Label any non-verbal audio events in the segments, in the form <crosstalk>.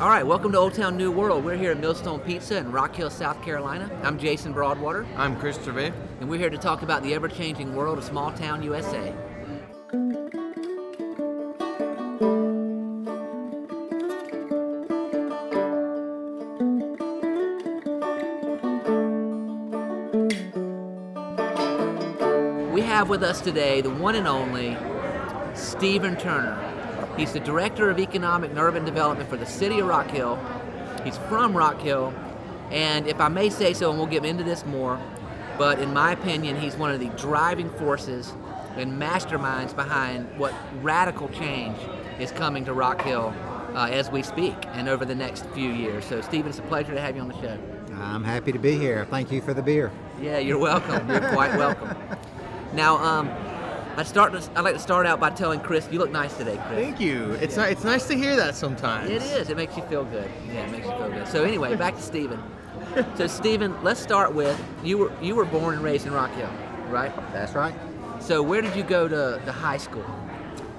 All right, welcome to Old Town New World. We're here at Millstone Pizza in Rock Hill, South Carolina. I'm Jason Broadwater, I'm Chris Trevay. and we're here to talk about the ever changing world of small town USA. We have with us today the one and only Stephen Turner. He's the Director of Economic and Urban Development for the City of Rock Hill. He's from Rock Hill, and if I may say so, and we'll get into this more, but in my opinion, he's one of the driving forces and masterminds behind what radical change is coming to Rock Hill uh, as we speak and over the next few years. So, Stephen, it's a pleasure to have you on the show. I'm happy to be here. Thank you for the beer. Yeah, you're welcome. You're quite welcome. <laughs> Now, um, I start. I'd like to start out by telling Chris, you look nice today, Chris. Thank you. It's ni- it's nice to hear that sometimes. It is. It makes you feel good. Yeah, it makes you feel good. So anyway, back to Stephen. <laughs> So Stephen, let's start with you were you were born and raised in Rock Hill, right? That's right. So where did you go to the high school?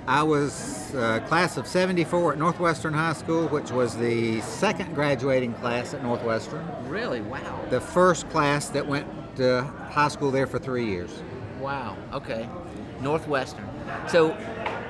I was uh, class of 74 at Northwestern High School, which was the second graduating class at Northwestern. Really? Wow. The first class that went to high school there for three years. Wow. Okay. Northwestern. So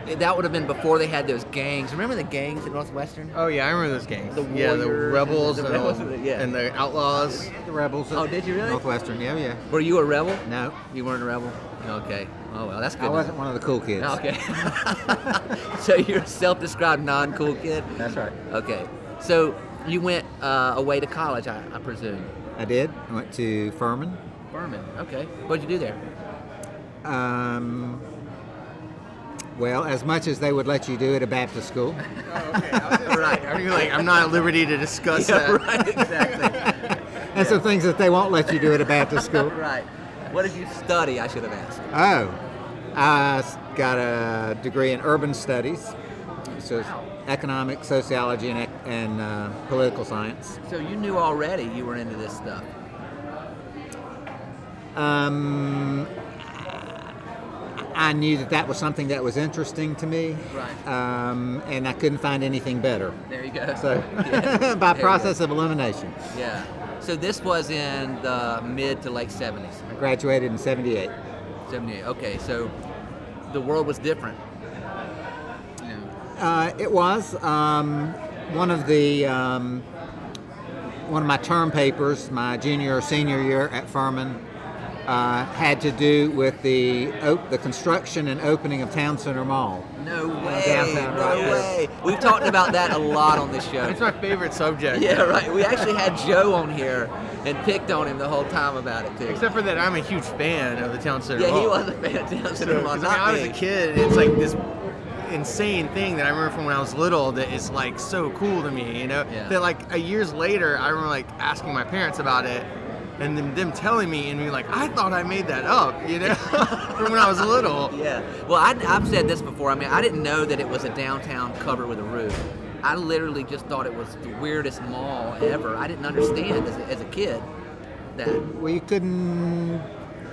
that would have been before they had those gangs. Remember the gangs at Northwestern? Oh yeah, I remember those gangs. The yeah, the rebels and and, the- all- the yeah. and the outlaws. The rebels. Oh, did you really? Northwestern, yeah, yeah. Were you a rebel? No, You weren't a rebel. Okay. Oh well, that's good. I wasn't one of the cool kids. Okay. <laughs> so you're a self-described non-cool kid. That's right. Okay. So you went uh, away to college, I, I presume. I did. I went to Furman. Furman. Okay. What'd you do there? Um, well, as much as they would let you do at a Baptist school. Oh, okay. right. Are you like I'm not at liberty to discuss Yeah, that? right. Exactly. <laughs> and some things that they won't let you do at a Baptist school. <laughs> right. What did you study? I should have asked. Oh, I got a degree in urban studies, so Wow. economics, sociology, and, and uh, political science. So you knew already you were into this stuff. Um, I knew that that was something that was interesting to me, Right. um, and I couldn't find anything better. There you go. So, <laughs> Yeah. <laughs> by There process of elimination. Yeah. So this was in the mid to late 70s. I graduated in '78. 78. Okay. So the world was different. Yeah. Uh, it was um, one of the um, one of my term papers, my junior or senior year at Furman, uh, had to do with the op- the construction and opening of Town Center Mall. No way. Downtown no Rock Hill. way. We've talked about that a lot on this show. It's my favorite subject. Yeah, right. We actually had Joe on here and picked on him the whole time about it too. Except for that, I'm a huge fan of the town center. Mall. Yeah, he was a fan of Town So, Center Mall, 'cause, I, mean, not I was a kid. It's like this insane thing that I remember from when I was little that is like so cool to me. You know, Yeah. that like a years later, I remember like asking my parents about it. And then them telling me and being like, I thought I made that up, you know, <laughs> from when I was little. <laughs> Yeah. Well, I, I've said this before. I mean, I didn't know that it was a downtown covered with a roof. I literally just thought it was the weirdest mall ever. I didn't understand as a, as a kid that. Well, you couldn't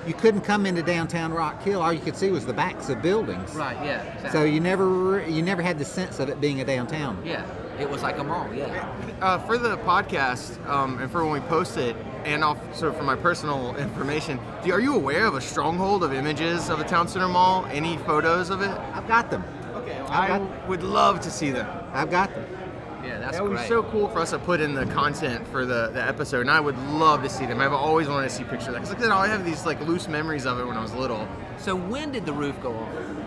you couldn't come into downtown Rock Hill. All you could see was the backs of buildings. Right. Yeah. Exactly. So you never you never had the sense of it being a downtown. Yeah. It was like a mall. Yeah. Uh, for the podcast um, and for when we post it, and also for my personal information, do, are you aware of a stronghold of images of the town center mall? Any photos of it? I've got them. Okay, I I got- would love to see them. I've got them. Yeah. That's that would be so cool for us to put in the content for the, the episode, and I would love to see them. I've always wanted to see pictures of that because, like I have these like loose memories of it when I was little. So when did the roof go on?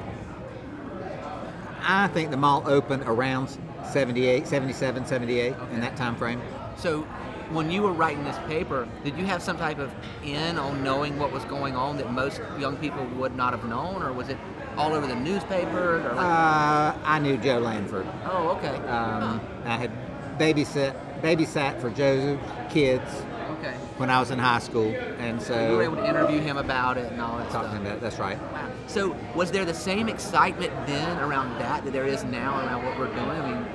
I think the mall opened around 78, 77, 78 in that time frame. So when you were writing this paper, did you have some type of in on knowing what was going on that most young people would not have known, or was it all over the newspaper? Or like, Uh, I knew Joe Lanford. oh, okay. Um, I had babysit babysat for Joe's kids okay. when I was in high school, and So you were able to interview him about it and all that talking stuff. about that's right. Wow. So was there the same excitement then around that that there is now around what we're doing? I mean,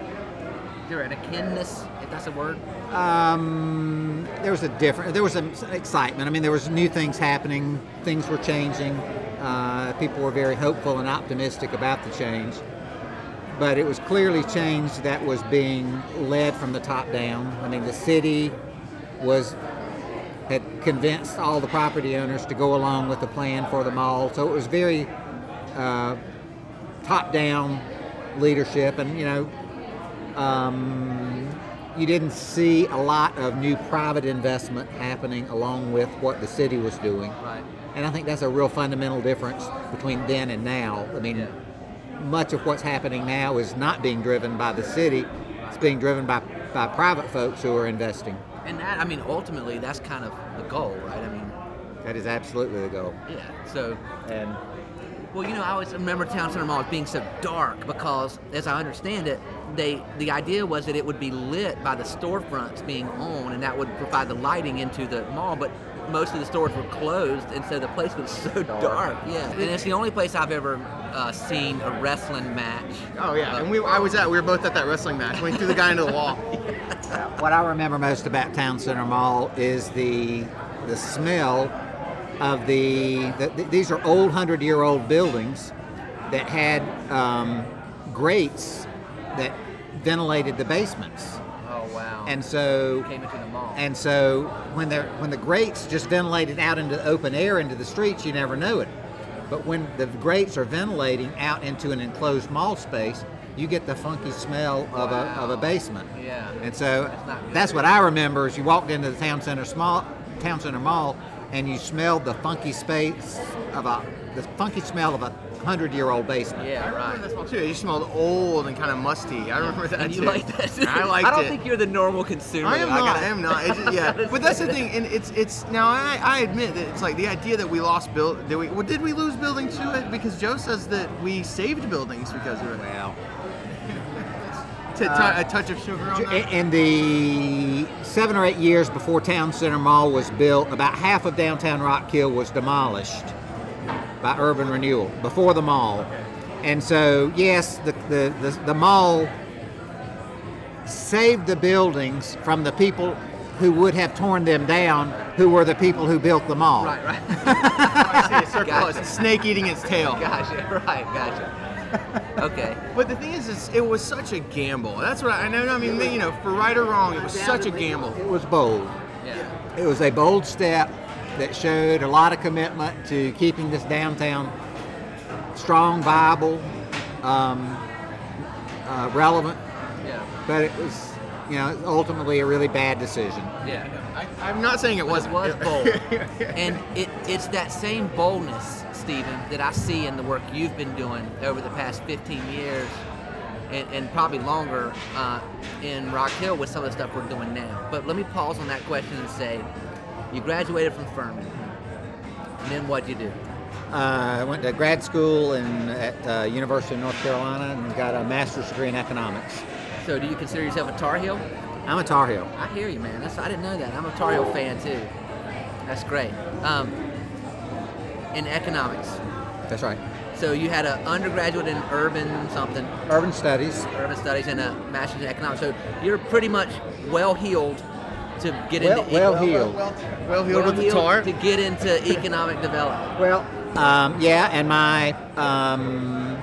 there an akinness, if that's a word? Um, there was a different. There was some excitement. I mean, there was new things happening. Things were changing. Uh, people were very hopeful and optimistic about the change. but it was clearly change that was being led from the top down. I mean, the city was had convinced all the property owners to go along with the plan for the mall, so it was very uh, top down leadership, and you know. Um, you didn't see a lot of new private investment happening along with what the city was doing. Right. And I think that's a real fundamental difference between then and now. I mean, Yeah. much of what's happening now is not being driven by the city, it's being driven by, by private folks who are investing. And that, I mean, ultimately, that's kind of the goal, right? I mean, That is absolutely the goal. yeah. So, And well, you know, I always remember Town Center Mall as being so dark because, as I understand it, they the idea was that it would be lit by the storefronts being on, and that would provide the lighting into the mall. But most of the stores were closed, and so the place was <laughs> so dark. Yeah, and it's the only place I've ever uh, seen a wrestling match. Oh yeah, Uh, and we I was at we were both at that wrestling match. We threw the guy into the wall. <laughs> what I remember most about Town Center Mall is the the smell of the, the th- these are old hundred year old buildings that had um, grates that ventilated the basements, Oh wow! and so came into the mall. and so when they when the grates just ventilated out into the open air into the streets, you never knew it. But when the grates are ventilating out into an enclosed mall space, you get the funky smell of a of a basement. Yeah. And so That's that's what I remember is you walked into the town center small town center mall and you smelled the funky space of a the funky smell of a hundred year old basement. yeah, I remember right. that smell too. It just smelled old and kind of musty. I remember that And you too. like that? too? I liked it. I don't it. think you're the normal consumer. I am though. not. gotta- I am not. It's <laughs> just, yeah, but that's the thing, and it's it's now I, I admit that it's like the idea that we lost build. Did we? Well, did we lose building to it? Because Joe says that we saved buildings because of it. Well, To Uh, a touch of sugar on in the seven or eight years before Town Center Mall was built, about half of downtown Rock Hill was demolished by urban renewal before the mall. And so, yes, the, the, the, the mall saved the buildings from the people who would have torn them down, who were the people who built the mall. Right, right. <laughs> I see, circle Gotcha. snake eating its tail. gotcha. Right, gotcha. Okay. But the thing is, is, it was such a gamble. That's what I, I know. I mean, you know, for right or wrong, it was such a gamble. It was bold. Yeah. It was a bold step that showed a lot of commitment to keeping this downtown strong, viable, um, uh, relevant. Yeah. But it was, you know, ultimately a really bad decision. Yeah. I, I'm not saying it It wasn't. was <laughs> bold. and it, it's that same boldness, Stephen, that I see in the work you've been doing over the past 15 years and, and probably longer uh, in Rock Hill with some of the stuff we're doing now. But let me pause on that question and say, you graduated from Furman. And then what'd you do? Uh, I went to grad school in, at uh, University of North Carolina and got a master's degree in economics. So do you consider yourself a Tar Heel? I'm a Tar Heel. I hear you, man. That's, I didn't know that. I'm a Tar Heel fan too. That's great. Um, in economics. That's right. So you had an undergraduate in urban something, Urban Studies. urban studies, and a master's in economics. So you're pretty much well heeled to get Well, into well heeled. well heeled with the well-heeled tar. to get into <laughs> economic development. Well, um, yeah, and my um,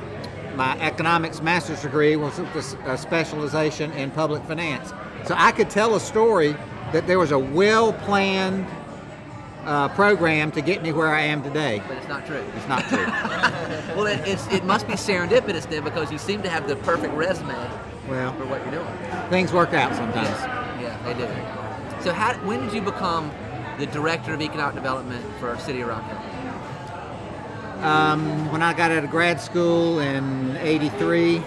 my economics master's degree was a specialization in public finance. So I could tell a story that there was a well planned uh, program to get me where I am today. But it's not true. It's not true. <laughs> Well, it, it must be serendipitous then because you seem to have the perfect resume well, for what you're doing. things work out sometimes. Yeah, they do. So how, when did you become the director of economic development for City of Rock Hill? Um, when I got out of grad school in '83, um,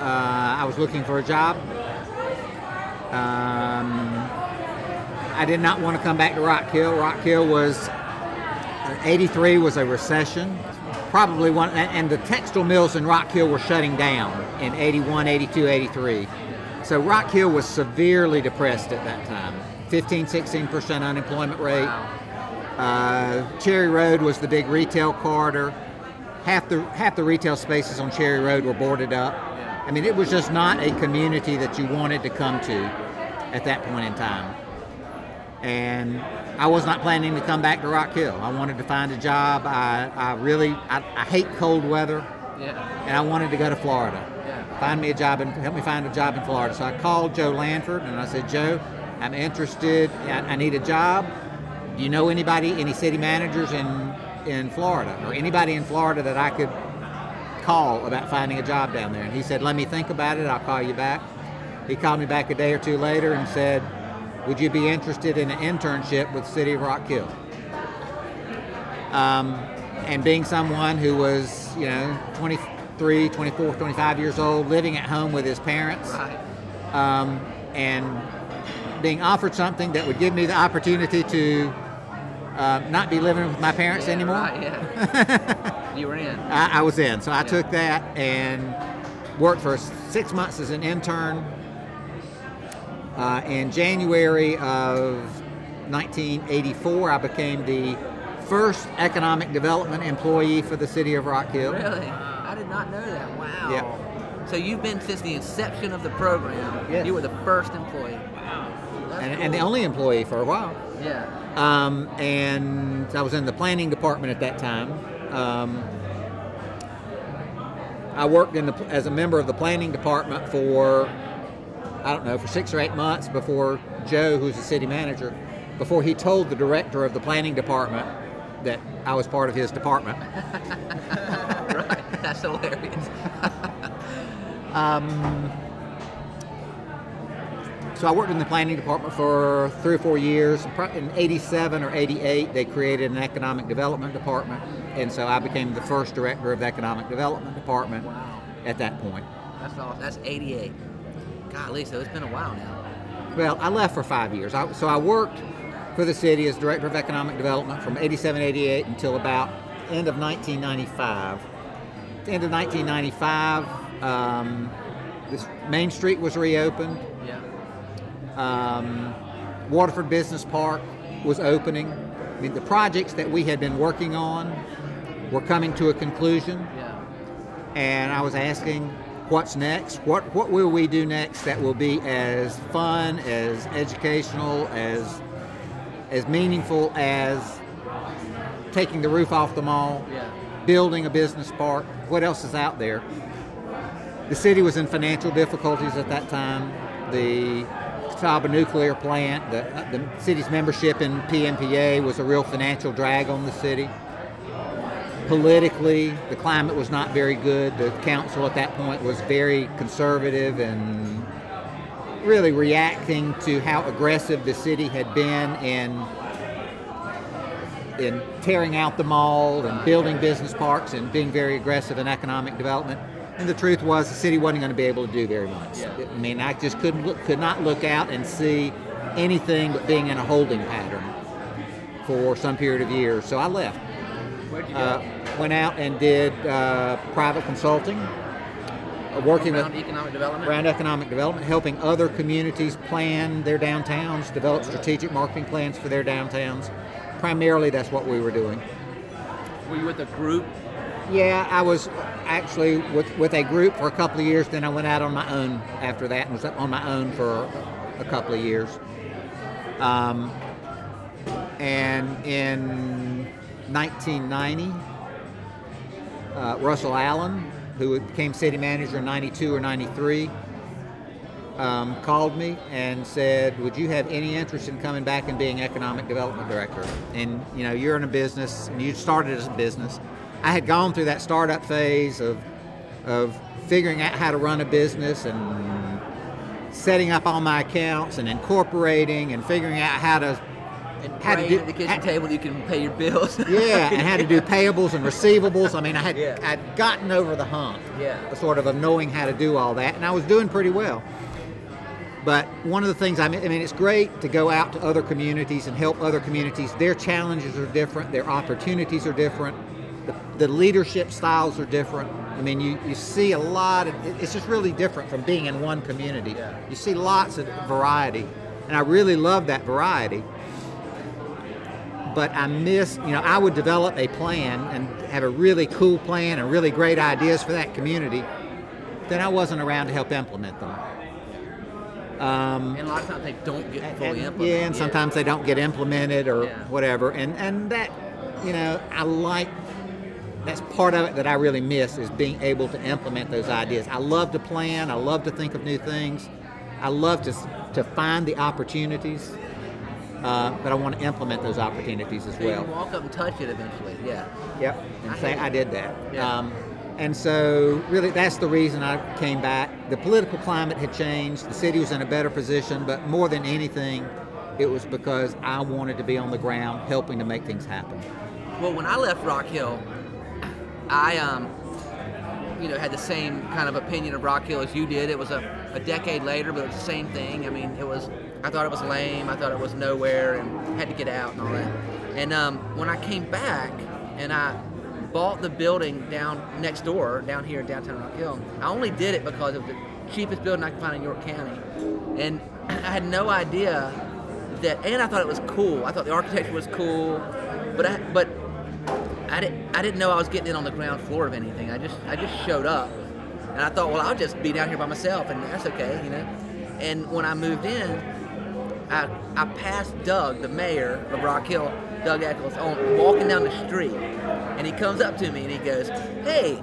uh, I was looking for a job. Um, I did not want to come back to Rock Hill. Rock Hill was '83 was a recession, probably one, and the textile mills in Rock Hill were shutting down in '81, '82, '83. So Rock Hill was severely depressed at that time. 15, 16 percent unemployment rate. Uh, Cherry Road was the big retail corridor. Half the half the retail spaces on Cherry Road were boarded up. I mean, it was just not a community that you wanted to come to at that point in time. And I was not planning to come back to Rock Hill. I wanted to find a job. I, I really I, I hate cold weather, Yeah. and I wanted to go to Florida. Yeah. Find me a job and help me find a job in Florida. So I called Joe Lanford and I said, Joe, I'm interested. I, I need a job. Do you know anybody, any city managers in in Florida, or anybody in Florida that I could call about finding a job down there? And he said, Let me think about it. I'll call you back. He called me back a day or two later and said, Would you be interested in an internship with City of Rock Hill? Um, and being someone who was, you know, 23, 24, 25 years old, living at home with his parents, Right. um, and being offered something that would give me the opportunity to uh, not be living with my parents anymore, Right, yeah. <laughs> you were in. I, I was in. So I took that and worked for six months as an intern. Uh, in January of 1984, I became the first economic development employee for the city of Rock Hill. Really? I did not know that. Wow. Yeah. So you've been since the inception of the program. Yes. You were the first employee. Wow. That's And, and the only employee for a while. Yeah. Um, and I was in the planning department at that time. Um, I worked in the, as a member of the planning department for, I don't know, for six or eight months before Joe, who's the city manager, before he told the director of the planning department that I was part of his department. right. <laughs> That's hilarious. <laughs> Um, so I worked in the planning department for three or four years. In 87 or 88, they created an economic development department. And so I became the first director of the economic development department Wow. at that point. That's awesome. That's 88. Golly, so it's been a while now. Well, I left for five years. I, so I worked for the city as director of economic development from 87, 88 until about end of 1995. At the end of 1995, um, this Main Street was reopened. Yeah. um, Waterford Business Park was opening. I mean, the projects that we had been working on were coming to a conclusion, Yeah. and I was asking, what's next? What what will we do next that will be as fun, as educational, as as meaningful as taking the roof off the mall, Yeah. building a business park? What else is out there? The city was in financial difficulties at that time. The Catawba nuclear plant, the, the city's membership in PMPA was a real financial drag on the city. Politically, the climate was not very good. The council at that point was very conservative and really reacting to how aggressive the city had been in in tearing out the mall and building business parks and being very aggressive in economic development. And the truth was, the city wasn't going to be able to do very much. Yeah. I mean, I just couldn't look, could not look out and see anything but being in a holding pattern for some period of years. So I left. Where'd you go? Uh, went out and did uh, private consulting, uh, working Around with economic development? around economic development, helping other communities plan their downtowns, develop strategic marketing plans for their downtowns. Primarily, that's what we were doing. Were you with a group? Yeah, I was actually with, with a group for a couple of years. Then I went out on my own after that and was on my own for a couple of years. Um, and in 1990, uh, Russell Allen, who became city manager in 92 or 93, um, called me and said, "Would you have any interest in coming back and being economic development director?" And you know, you're in a business, and you started as a business. I had gone through that startup phase of of figuring out how to run a business and setting up all my accounts and incorporating and figuring out how to And Had to do- at the kitchen had- table you can pay your bills. <laughs> yeah, and how to do payables and receivables. I mean, I had Yeah. I'd gotten over the hump, Yeah. sort of of knowing how to do all that, and I was doing pretty well. But one of the things I mean, I mean, it's great to go out to other communities and help other communities. Their challenges are different, their opportunities are different, the, the leadership styles are different. I mean, you, you see a lot of it's just really different from being in one community. Yeah. You see lots of variety, and I really love that variety but I miss, you know, I would develop a plan and have a really cool plan and really great ideas for that community. Then I wasn't around to help implement them. Um, And a lot of times they don't get fully and- implemented. yeah, and sometimes they don't get implemented or Yeah. whatever. And and that, you know, I like. That's part of it that I really miss is being able to implement those ideas. I love to plan. I love to think of new things. I love to to find the opportunities, uh, but I want to implement those opportunities as So you well. walk up and touch it eventually. Yeah. Yep, and I say. I did that. Yeah. Um, and so, really, that's the reason I came back. The political climate had changed. The city was in a better position, but more than anything, it was because I wanted to be on the ground, helping to make things happen. Well, when I left Rock Hill, I um, you know, had the same kind of opinion of Rock Hill as you did. It was a, a decade later, but it was the same thing. I mean, it was. I thought it was lame. I thought it was nowhere, and had to get out and all that. And um, when I came back, and I bought the building down next door, down here in downtown Rock Hill, I only did it because it was the cheapest building I could find in York County, and <clears throat> I had no idea that. And I thought it was cool. I thought the architecture was cool, but I but I didn't I didn't know I was getting in on the ground floor of anything. I just I just showed up, and I thought, well, I'll just be down here by myself, and that's okay, you know. And when I moved in, I I passed Doug, the mayor of Rock Hill, Doug Echols, on walking down the street, and he comes up to me and he goes, "Hey."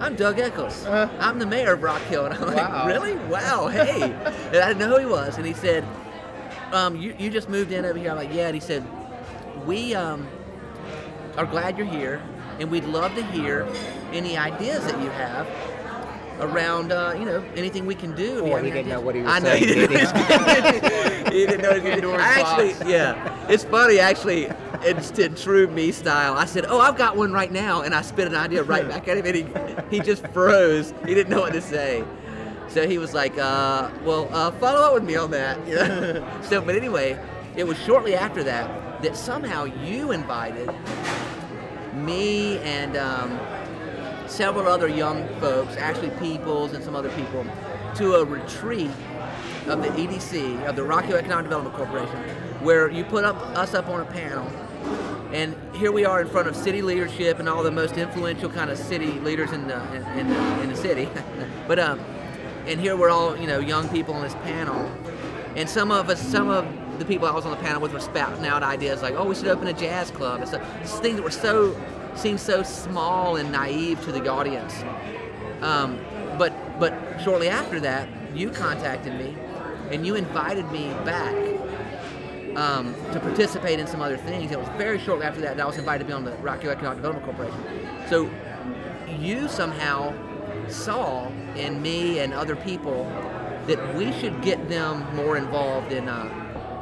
I'm Doug Echols. I'm the mayor of Rock Hill. And I'm like, really? Wow, hey. <laughs> and I didn't know who he was. And he said, um, you, you just moved in over here. I'm like, yeah. And he said, we um, are glad you're here, and we'd love to hear any ideas that you have around, uh, you know, anything we can do. you Boy, have he didn't know what he was I know saying, he did didn't. <laughs> <laughs> he didn't know. He didn't. Pandora's I actually, yeah, it's funny. Actually, it's in true me style. I said, "Oh, I've got one right now," and I spit an idea right back at him, and he he just froze. He didn't know what to say. So he was like, uh, "Well, uh, follow up with me on that." You <laughs> know? so, but anyway, it was shortly after that that somehow you invited me and um, several other young folks, Ashley Peoples and some other people, to a retreat of the EDC, of the Rock Hill Economic Development Corporation, where you put up us up on a panel. And here we are in front of city leadership and all the most influential kind of city leaders in the in, in the, in the city. <laughs> but um, and here we're all you know young people on this panel, and some of us, some of the people I was on the panel with were spouting out ideas like, oh, we should open a jazz club. And so it's things that were so seemed so small and naive to the audience. Um, but but shortly after that, you contacted me, and you invited me back um, to participate in some other things. It was very shortly after that that I was invited to be on the Rock Hill Economic Development Corporation. So you somehow saw in me and other people that we should get them more involved in uh,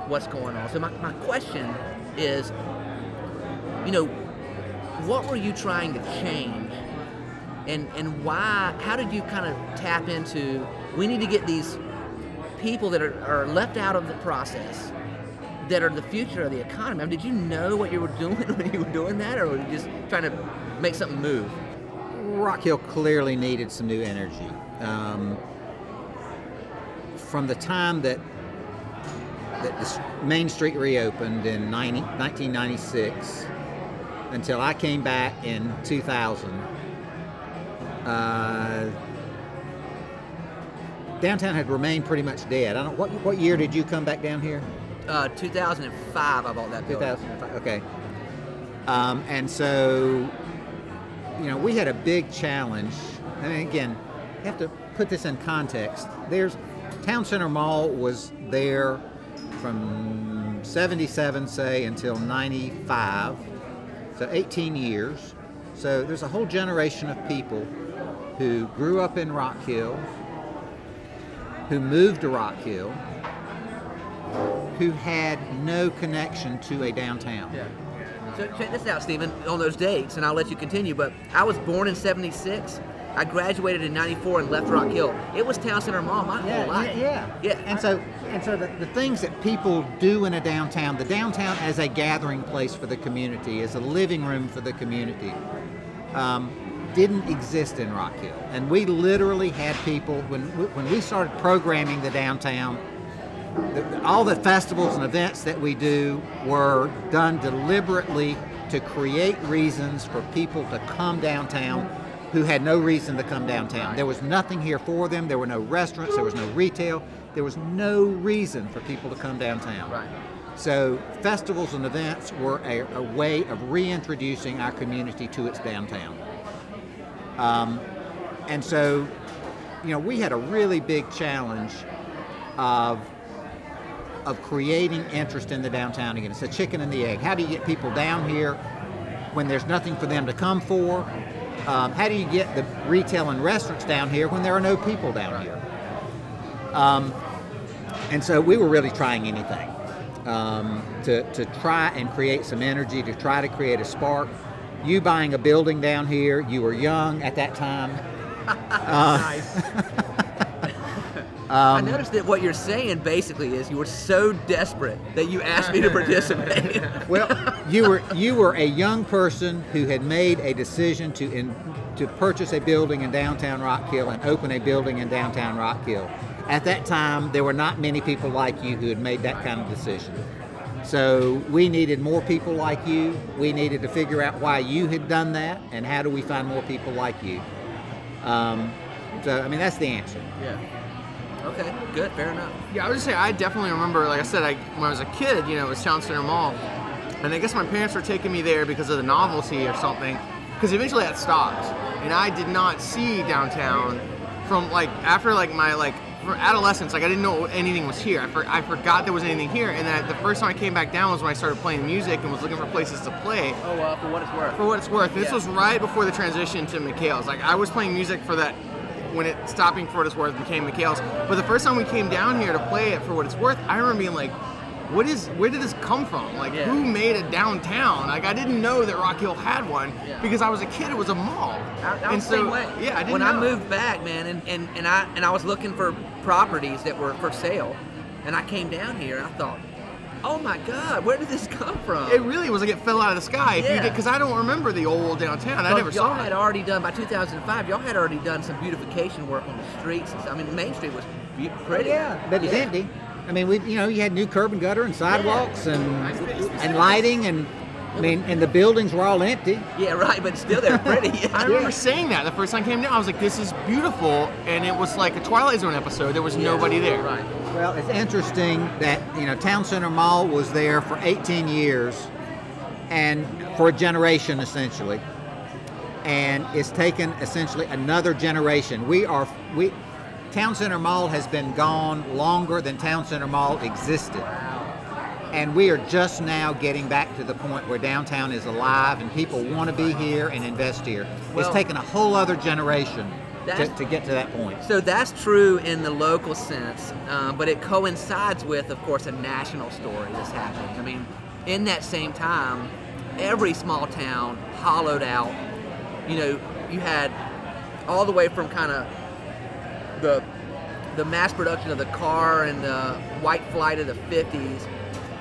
what's going on. So my, my question is, you know, what were you trying to change? And, and why, how did you kind of tap into, we need to get these people that are, are left out of the process that are the future of the economy. I mean, did you know what you were <laughs> doing when you were doing that, or were you just trying to make something move? Rock Hill clearly needed some new energy. Um, from the time that that the Main Street reopened in 90, 1996 until I came back in 2000, uh, downtown had remained pretty much dead. I don't. What what year did you come back down here? Uh, 2005, I bought that building. 2005. Okay. Um, and so, you know, we had a big challenge. I mean, again, you have to put this in context. There's Town Center Mall was there from 77, say, until 95. So 18 years. So there's a whole generation of people who grew up in Rock Hill, who moved to Rock Hill, who had no connection to a downtown. Yeah. So check this out, Stephen, on those dates, and I'll let you continue. But I was born in '76. I graduated in '94 and left Rock Hill. It was Town Center Mall my Yeah, whole life. yeah, yeah. Yeah. And so, and so the, the things that people do in a downtown, the downtown as a gathering place for the community, as a living room for the community, um, didn't exist in Rock Hill. And we literally had people when we- when we started programming the downtown. the- all the festivals and events that we do were done deliberately to create reasons for people to come downtown who had no reason to come downtown. There was nothing here for them. There were no restaurants. There was no retail. There was no reason for people to come downtown. Right. So festivals and events were a, a way of reintroducing our community to its downtown. Um, and so, you know, we had a really big challenge of of creating interest in the downtown again. It's a chicken and the egg. How do you get people down here when there's nothing for them to come for? Um, how do you get the retail and restaurants down here when there are no people down here? Um, and so we were really trying anything um, to, to try and create some energy, to try to create a spark. You buying a building down here, you were young at that time. <laughs> nice. <laughs> I noticed that what you're saying basically is you were so desperate that you asked me to <laughs> participate. Well, you were you were a young person who had made a decision to in, to purchase a building in downtown Rock Hill and open a building in downtown Rock Hill. At that time, there were not many people like you who had made that kind of decision. So we needed more people like you. We needed to figure out why you had done that and how do we find more people like you. Um, so I mean that's the answer. yeah. Okay, good, fair enough. Yeah, I would just say I definitely remember, like I said, I, when I was a kid, you know, it was Town Center Mall, and I guess my parents were taking me there because of the novelty or something. Because eventually that stopped, and I did not see downtown from like after like my like for adolescence. Like I didn't know anything was here. I, for, I forgot there was anything here, and then the first time I came back down was when I started playing music and was looking for places to play. Oh well, for what it's worth. For what it's worth, this was right before the transition to McHale's. Like I was playing music for that when it stopping for what it's worth became McHale's. But the first time we came down here to play it for what it's worth, I remember being like, "What is? Where did this come from? Like Yeah. who made a downtown? Like I didn't know that Rock Hill had one Yeah. because I was a kid. It was a mall. I, I and so yeah, I didn't when know. I moved back, man, and, and, and I and I was looking for properties that were for sale, and I came down here and I thought, oh my God, where did this come from? It really was like it fell out of the sky. If you Yeah. because I don't remember the old downtown. I But never y'all saw had it. already done by 2005. Y'all had already done some beautification work on the streets. I mean, Main Street was be- pretty. but it's empty. I mean, we you know you had new curb and gutter and sidewalks and and lighting and I mean and the buildings were all empty. Yeah, right. But still, they're pretty. <laughs> I remember saying that the first time I came down. I was like, "This is beautiful," and it was like a Twilight Zone episode. There was nobody there. Right. Well, it's interesting that you know Town Center Mall was there for 18 years, and for a generation essentially, and it's taken essentially another generation. We are we Town Center Mall has been gone longer than Town Center Mall existed. And we are just now getting back to the point where downtown is alive and people want to be here and invest here. Well- it's taken a whole other generation to, to get to that point. So that's true in the local sense, um, but it coincides with, of course, a national story that's happening. I mean, in that same time, every small town hollowed out. You know, you had all the way from kind of the the mass production of the car and the white flight of the 50s,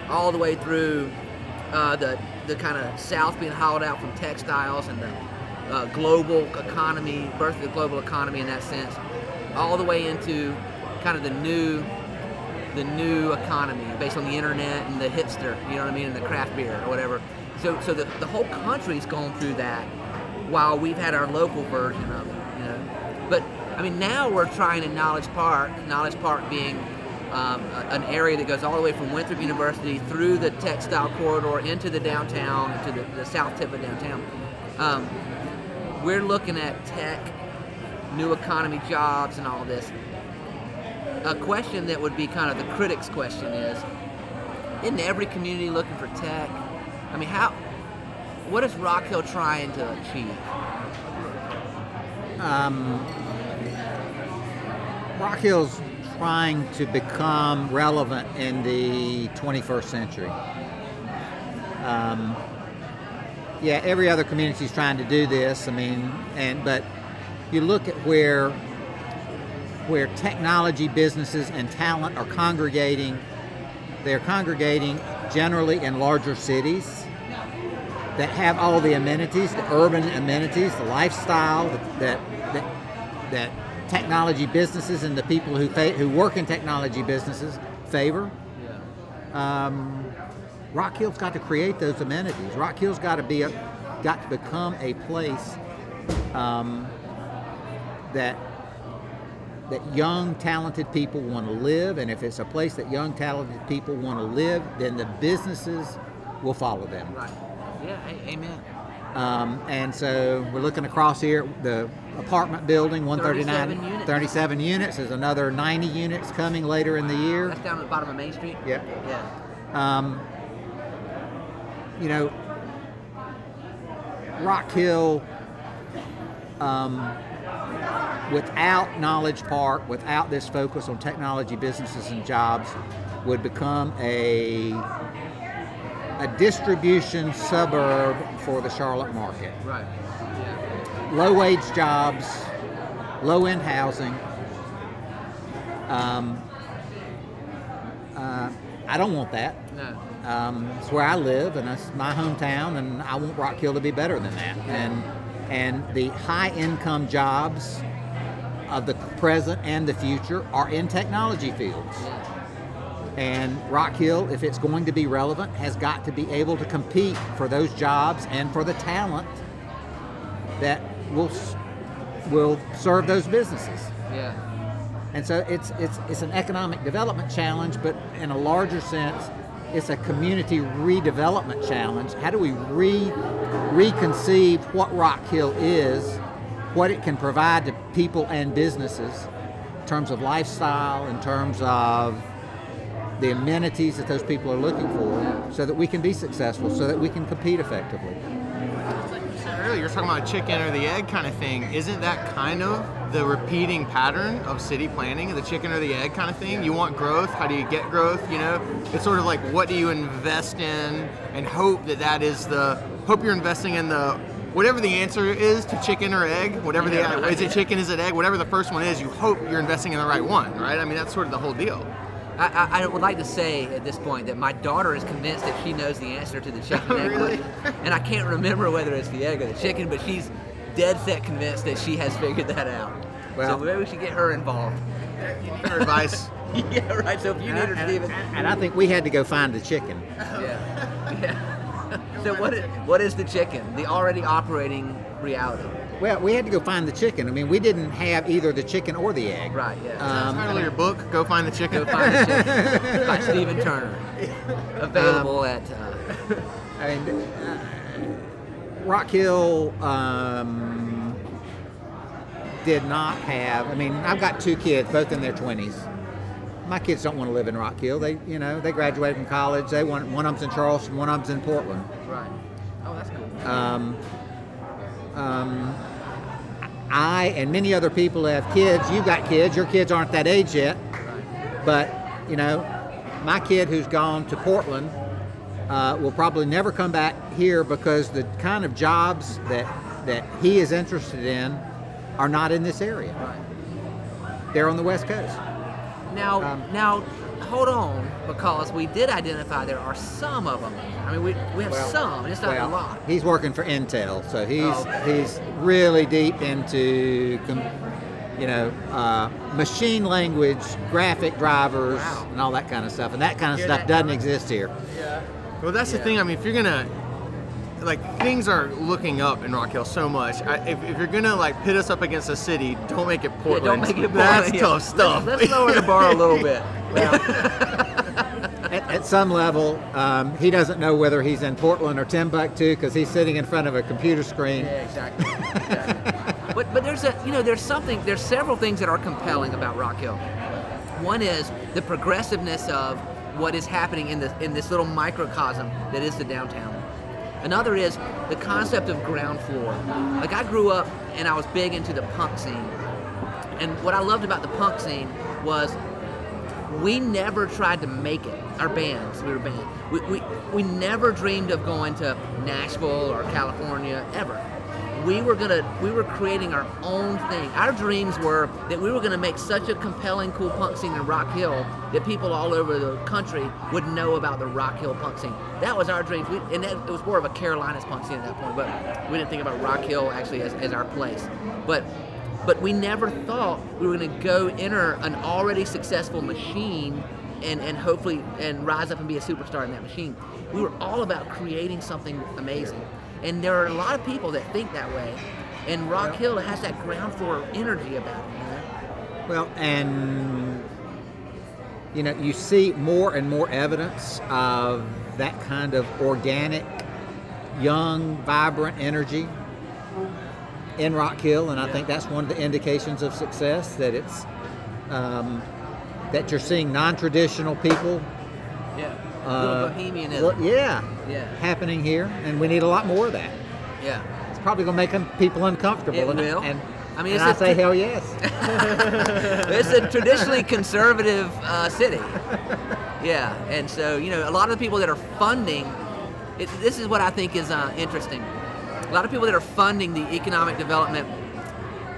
all the way through uh, the the kind of South being hollowed out from textiles and the uh, global economy, birth of the global economy in that sense, all the way into kind of the new the new economy based on the internet and the hipster, you know what I mean, and the craft beer or whatever. So so the, the whole country's gone through that while we've had our local version of it, you know. But I mean now we're trying in Knowledge Park, Knowledge Park being um, an area that goes all the way from Winthrop University through the textile corridor into the downtown, into the, the south tip of downtown. Um, we're looking at tech, new economy jobs, and all this. A question that would be kind of the critics' question is: Isn't every community looking for tech? I mean, how? What is Rock Hill trying to achieve? um, Rock Hill's trying to become relevant in the 21st century. Um, yeah, every other community is trying to do this. I mean, and but you look at where where technology businesses and talent are congregating. They're congregating generally in larger cities that have all the amenities, the urban amenities, the lifestyle that that that, that technology businesses and the people who fa- who work in technology businesses favor. Um, Rock Hill's got to create those amenities. Rock Hill's got to be a, got to become a place um, that that young talented people want to live and if it's a place that young talented people want to live then the businesses will follow them Right. Yeah. amen. Um, and so we're looking across here the apartment building 139 37 units. 37 units there's another 90 units coming later in the year That's down at the bottom of Main Street. yeah Yeah. um, you know, Rock Hill, um, without Knowledge Park, without this focus on technology, businesses, and jobs, would become a a distribution suburb for the Charlotte market. Right. Yeah. Low wage jobs, low end housing. Um, uh, I don't want that. No. Um, it's where I live, and it's my hometown, and I want Rock Hill to be better than that. And and the high income jobs of the present and the future are in technology fields. Yeah. And Rock Hill, if it's going to be relevant, has got to be able to compete for those jobs and for the talent that will will serve those businesses. Yeah. And so it's it's it's an economic development challenge, but in a larger sense, it's a community redevelopment challenge. How do we re reconceive what Rock Hill is, what it can provide to people and businesses in terms of lifestyle, in terms of the amenities that those people are looking for, so that we can be successful, so that we can compete effectively. Like you said earlier, you're talking about a chicken or the egg kind of thing. Isn't that kind of the repeating pattern of city planning, the chicken or the egg kind of thing? You want growth. How do you get growth? You know, it's sort of like what do you invest in and hope that that is the hope you're investing in the whatever the answer is to chicken or egg, whatever Yeah, the is it chicken, is it egg, whatever the first one is, you hope you're investing in the right one, right? I mean, that's sort of the whole deal. I, I, I would like to say at this point that my daughter is convinced that she knows the answer to the chicken and egg Really? question. And I can't remember whether it's the egg or the chicken, but she's dead set convinced that she has figured that out. Well- so maybe we should get her involved. Your advice. <laughs> yeah, right. So if you need her, and, Stephen. and I think we had to go find the chicken. Yeah. <laughs> yeah. so what is, what is the chicken? The already operating reality. Well, we had to go find the chicken. I mean, we didn't have either the chicken or the egg. Right, yeah. Um, Title of your book, Go Find the Chicken. Go find the chicken <laughs> by Stephen Turner. Available at uh, I mean, uh, Rock Hill um, did not have. I mean, I've got two kids, both in their twenties. My kids don't want to live in Rock Hill. They, you know, they graduated from college. They want one of them's in Charleston, one of them's in Portland. right. Oh, that's cool. Um, um, I and many other people have kids. You've got kids. Your kids aren't that age yet, but you know, my kid who's gone to Portland uh, will probably never come back here because the kind of jobs that that he is interested in are not in this area. Right. They're on the West Coast. Now, Um, now, hold on, because we did identify there are some of them. I mean, we, we have some, it's not well, a lot. He's working for Intel, so he's Oh, okay. he's really deep into, you know, uh, machine language, graphic drivers, Wow. and all that kind of stuff. And that kind of Hear stuff doesn't Tom? exist here. Yeah. Well, that's the thing. I mean, if you're gonna like things are looking up in Rock Hill so much. I, if, if you're gonna like pit us up against a city, don't make it Yeah, Portland. don't make it Portland. That's boring. tough stuff. Let's, let's lower the bar a little <laughs> bit. <laughs> At, at some level, um, he doesn't know whether he's in Portland or Timbuktu because he's sitting in front of a computer screen. Yeah, exactly. exactly. But but there's a you know there's something there's several things that are compelling about Rock Hill. One is the progressiveness of what is happening in this in this little microcosm that is the downtown. Another is the concept of ground floor. Like I grew up and I was big into the punk scene. And what I loved about the punk scene was we never tried to make it. Our bands, we were band. We, we, we never dreamed of going to Nashville or California ever. We were gonna we were creating our own thing. Our dreams were that we were gonna make such a compelling, cool punk scene in Rock Hill that people all over the country would know about the Rock Hill punk scene. That was our dreams. And that, it was more of a Carolinas punk scene at that point, but we didn't think about Rock Hill actually as, as our place. But but we never thought we were going to go enter an already successful machine and, and hopefully and rise up and be a superstar in that machine we were all about creating something amazing and there are a lot of people that think that way And Rock Hill has that ground floor energy about it. You know? Well, and you know, you see more and more evidence of that kind of organic, young, vibrant energy in Rock Hill, and I think that's one of the indications of success that it's um, that you're seeing non-traditional people. Yeah. uh, Little bohemianism. yeah, Yeah. happening here, and we need a lot more of that. yeah. It's probably going to make people uncomfortable. It and, will. And, I mean, and it's I say hell yes. <laughs> it's a traditionally conservative uh, city. Yeah, and so you know, a lot of the people that are funding, it, this is what I think is uh, interesting. A lot of people that are funding the economic development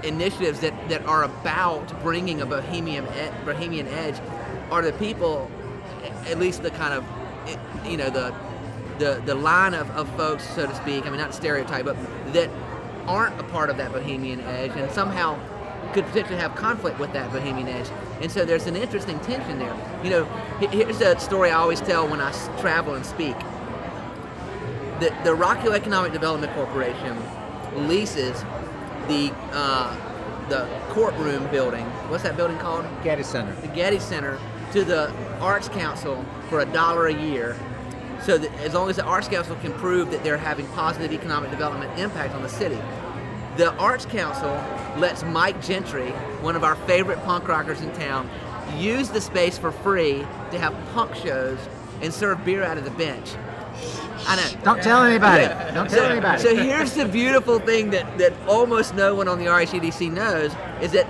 initiatives that, that are about bringing a bohemian bohemian edge are the people, at least the kind of, eh, you know, the the, the line of, of folks, so to speak. I mean, not stereotype, but that aren't a part of that bohemian edge and somehow could potentially have conflict with that bohemian edge. And so there's an interesting tension there. You know, here's a story I always tell when I travel and speak. The, the Economic Development Corporation leases the uh, the courtroom building. What's that building called? Gettys Center. the Gettys Center to the Arts Council for a dollar a year. So that as long as the Arts Council can prove that they're having positive economic development impact on the city, the Arts Council lets Mike Gentry, one of our favorite punk rockers in town, use the space for free to have punk shows and serve beer out of the bench. I know. Don't tell anybody. Yeah. Don't tell so, anybody. So here's the beautiful thing that, that almost no one on the RHEDC knows is that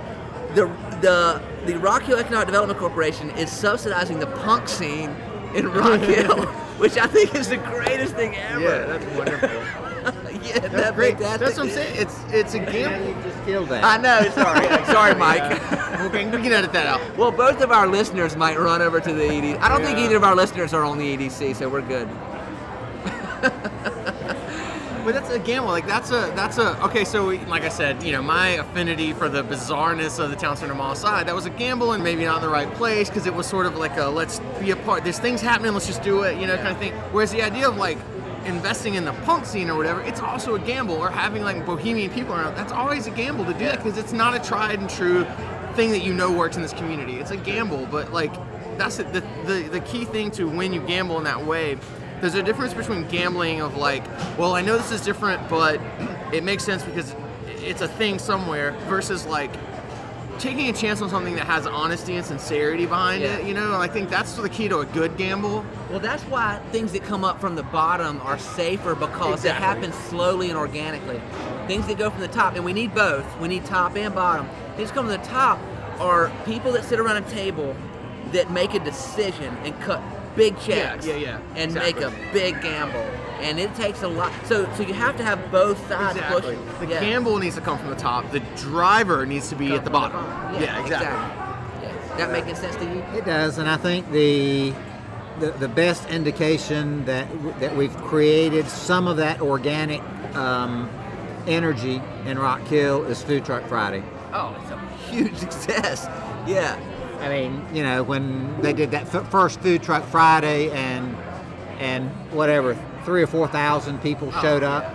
the the the Rock Hill Economic Development Corporation is subsidizing the punk scene in Rock <laughs> Hill, which I think is the greatest thing ever. Yeah, that's wonderful. <laughs> yeah, That's that great. fantastic. That's what I'm saying. It's it's a Yeah, gamble. you just killed that. I know. Sorry, <laughs> sorry, Mike. Okay, we can edit that out. Well, both of our listeners might run over to the ED. I don't think either of our listeners are on the EDC, so we're good. But that's a gamble. Like that's a that's a okay. So we- like I said, you know, my affinity for the bizarreness of the town center mall side that was a gamble and maybe not in the right place because it was sort of like a let's be a part. There's things happening. Let's just do it. You know, kind of thing. Whereas the idea of like investing in the punk scene or whatever, it's also a gamble. Or having like bohemian people around. That's always a gamble to do that because it's not a tried and true thing that you know works in this community. It's a gamble, but like that's the, the the the key thing to when you gamble in that way there's a difference between gambling of like, well, I know this is different, but <clears throat> it makes sense because it's a thing somewhere, versus like taking a chance on something that has honesty and sincerity behind Yeah. it. You know, I think that's the key to a good gamble. Well, that's why things that come up from the bottom are safer because it Exactly. happens slowly and organically. Things that go from the top, and we need both. We need top and bottom. Things come from the top are people that sit around a table that make a decision and cut big checks. yeah, yeah. And Exactly. make a big gamble. And it takes a lot. So, so you have to have both sides Exactly. pushing. The Yeah. gamble needs to come from the top. The driver needs to be Come at the from bottom. Yeah, exactly. Yeah. That making sense to you? It does, and I think the the, the best indication that that we've created some of that organic um, energy in Rock Hill is Food Truck Friday. Oh, it's a huge <laughs> success. Yeah. I mean, you know, when they did that f- first Food Truck Friday, and and whatever, three or four thousand people showed up,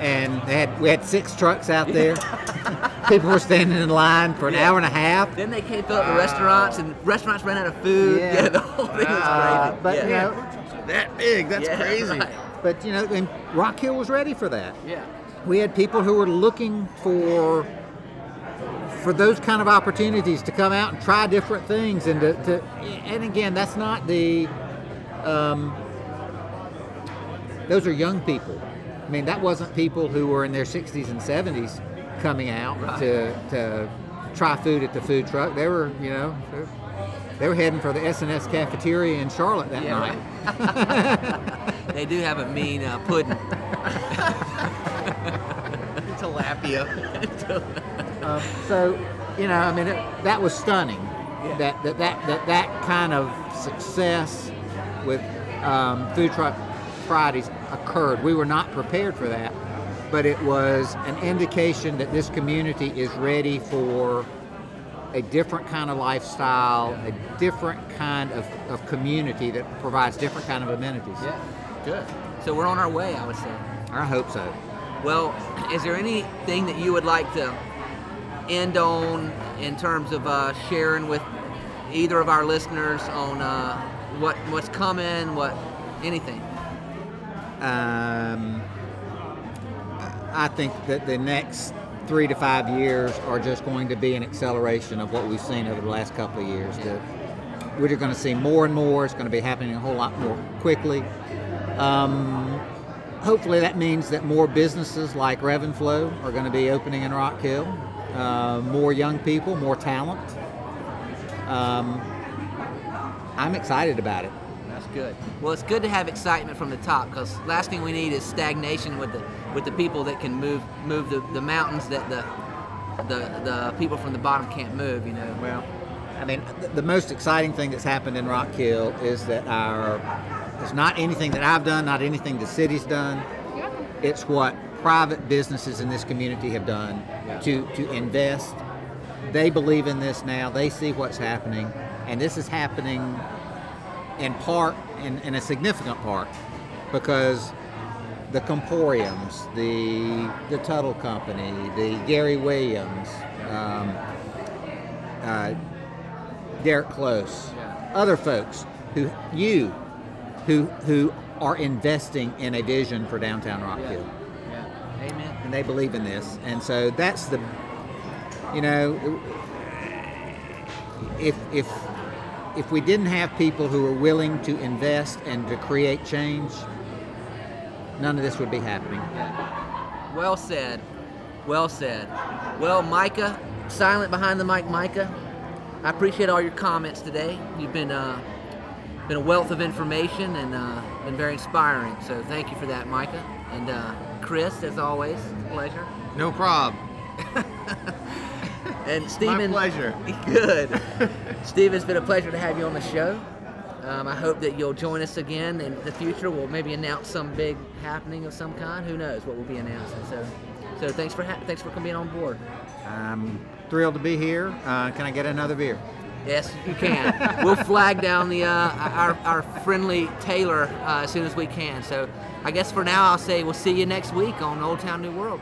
and they had we had six trucks out there. <laughs> people were standing in line for an Yeah. hour and a half. Then they came fill up the restaurants, and restaurants ran out of food. Yeah. <laughs> Yeah, the whole thing was Uh, crazy. but yeah. you know, That big. That's Yeah, crazy. right. but you know, and Rock Hill was ready for that. Yeah. we had people who were looking for for those kind of opportunities to come out and try different things and to, to and again that's not the um, those are young people i mean that wasn't people who were in their 60s and 70s coming out Right. to, to try food at the food truck they were you know they're- were heading for the S&S cafeteria in Charlotte that Yeah, night. <laughs> They do have a mean uh, pudding. <laughs> <laughs> Tilapia. Um, so, you know, I mean, it, that was stunning. Yeah. That, that that that that kind of success with um, food truck Fridays occurred. We were not prepared for that, but it was an indication that this community is ready for a different kind of lifestyle, a different kind of, of community that provides different kind of amenities. Yeah. Good. So we're on our way, I would say. I hope so. Well, <clears throat> is there anything that you would like to end on in terms of uh, sharing with either of our listeners on uh, what what's coming, what anything? Um, I think that the next three to five years are just going to be an acceleration of what we've seen over the last couple of years. The, we're going to see more and more. It's going to be happening a whole lot more quickly. Um, hopefully, that means that more businesses like Revenflow are going to be opening in Rock Hill. Uh, more young people, more talent. Um, I'm excited about it. That's good. Well, it's good to have excitement from the top because last thing we need is stagnation with the with the people that can move move the, the mountains that the the the people from the bottom can't move. You know. Well, I mean, the, the most exciting thing that's happened in Rock Hill is that our it's not anything that I've done, not anything the city's done. It's what private businesses in this community have done to to invest. They believe in this now. They see what's happening, and this is happening in part, in, in a significant part, because the Comporiums, the the Tuttle Company, the Gary Williams, um, uh, Derick Close, other folks who you who who are investing in a vision for downtown Rock Hill. Amen. and they believe in this, and so that's the you know if if if we didn't have people who are willing to invest and to create change, none of this would be happening. Well said. Well said. Well, Micah, silent behind the mic, Micah. I appreciate all your comments today. You've been uh, been a wealth of information and uh, been very inspiring. So thank you for that, Micah. And uh, Chris, as always, pleasure. No prob. <laughs> And Stephen, pleasure. <laughs> Good. Steve, it's been a pleasure to have you on the show. Um, I hope that you'll join us again in the future. We'll maybe announce some big happening of some kind. Who knows what we'll be announcing? So, so thanks for ha- thanks for coming on board. I'm thrilled to be here. Uh, can I get another beer? Yes, you can. we'll flag down the uh, our, our friendly Taylor uh, as soon as we can. So, I guess for now, I'll say we'll see you next week on Old Town New World.